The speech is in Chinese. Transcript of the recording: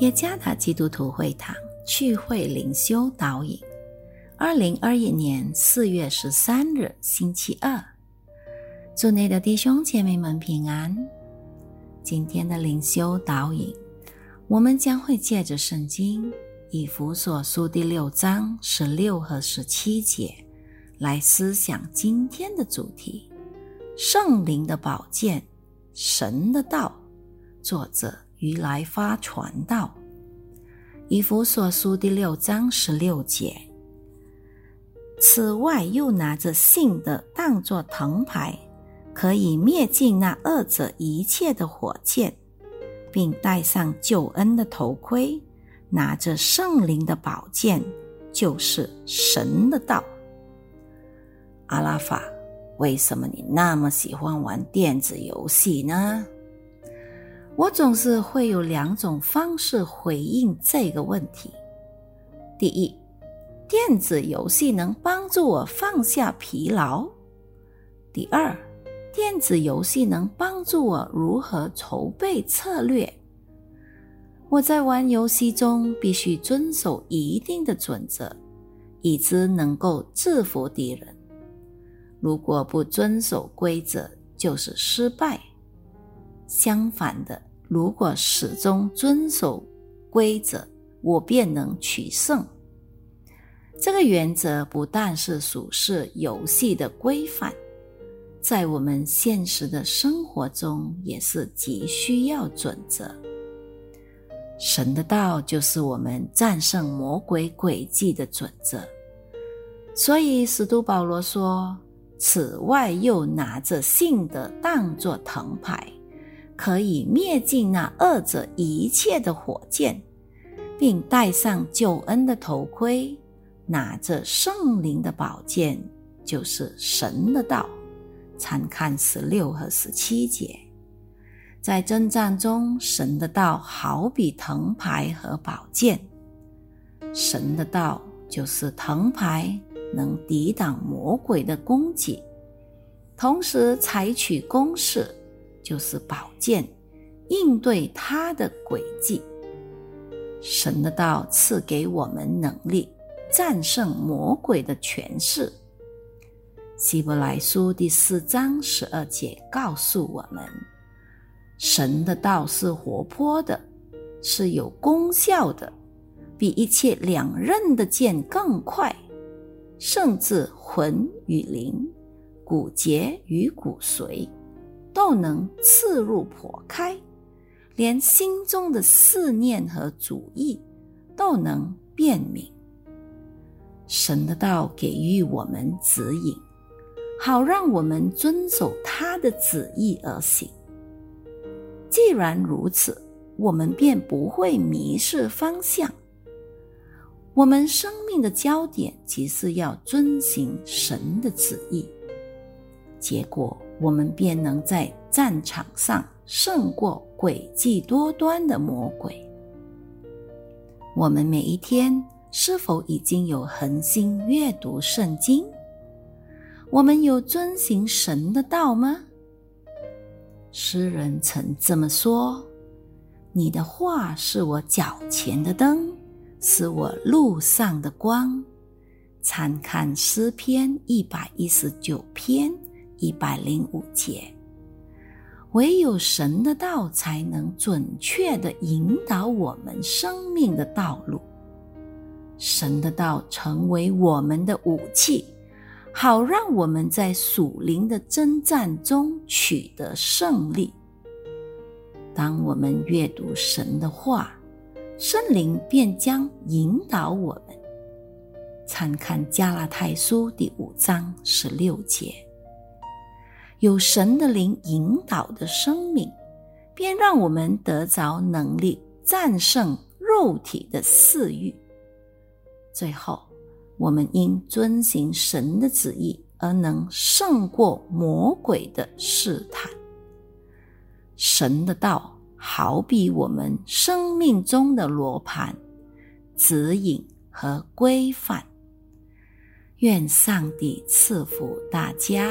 耶加达基督徒会堂聚会灵修导引，二零二一年四月十三日星期二，祝内的弟兄姐妹们平安。今天的灵修导引，我们将会借着圣经以弗所书第六章十六和十七节来思想今天的主题：圣灵的宝剑，神的道。作者。于来发传道，以弗所书第六章十六节。此外，又拿着信的当作藤牌，可以灭尽那二者一切的火箭，并戴上救恩的头盔，拿着圣灵的宝剑，就是神的道。阿拉法，为什么你那么喜欢玩电子游戏呢？我总是会有两种方式回应这个问题：第一，电子游戏能帮助我放下疲劳；第二，电子游戏能帮助我如何筹备策略。我在玩游戏中必须遵守一定的准则，以之能够制服敌人。如果不遵守规则，就是失败。相反的。如果始终遵守规则，我便能取胜。这个原则不但是属是游戏的规范，在我们现实的生活中也是极需要准则。神的道就是我们战胜魔鬼诡计的准则。所以使徒保罗说：“此外，又拿着信的当作藤牌。”可以灭尽那二者一切的火箭，并戴上救恩的头盔，拿着圣灵的宝剑，就是神的道。参看十六和十七节，在征战中，神的道好比藤牌和宝剑。神的道就是藤牌，能抵挡魔鬼的攻击，同时采取攻势。就是宝剑，应对他的诡计。神的道赐给我们能力，战胜魔鬼的权势。希伯来书第四章十二节告诉我们：神的道是活泼的，是有功效的，比一切两刃的剑更快，甚至魂与灵、骨节与骨髓。都能刺入破开，连心中的思念和主意都能辨明。神的道给予我们指引，好让我们遵守他的旨意而行。既然如此，我们便不会迷失方向。我们生命的焦点即是要遵行神的旨意，结果。我们便能在战场上胜过诡计多端的魔鬼。我们每一天是否已经有恒心阅读圣经？我们有遵行神的道吗？诗人曾这么说：“你的话是我脚前的灯，是我路上的光。”参看诗篇一百一十九篇。一百零五节，唯有神的道才能准确的引导我们生命的道路。神的道成为我们的武器，好让我们在属灵的征战中取得胜利。当我们阅读神的话，圣灵便将引导我们。参看加拉太书第五章十六节。有神的灵引导的生命，便让我们得着能力战胜肉体的私欲。最后，我们因遵行神的旨意而能胜过魔鬼的试探。神的道好比我们生命中的罗盘，指引和规范。愿上帝赐福大家。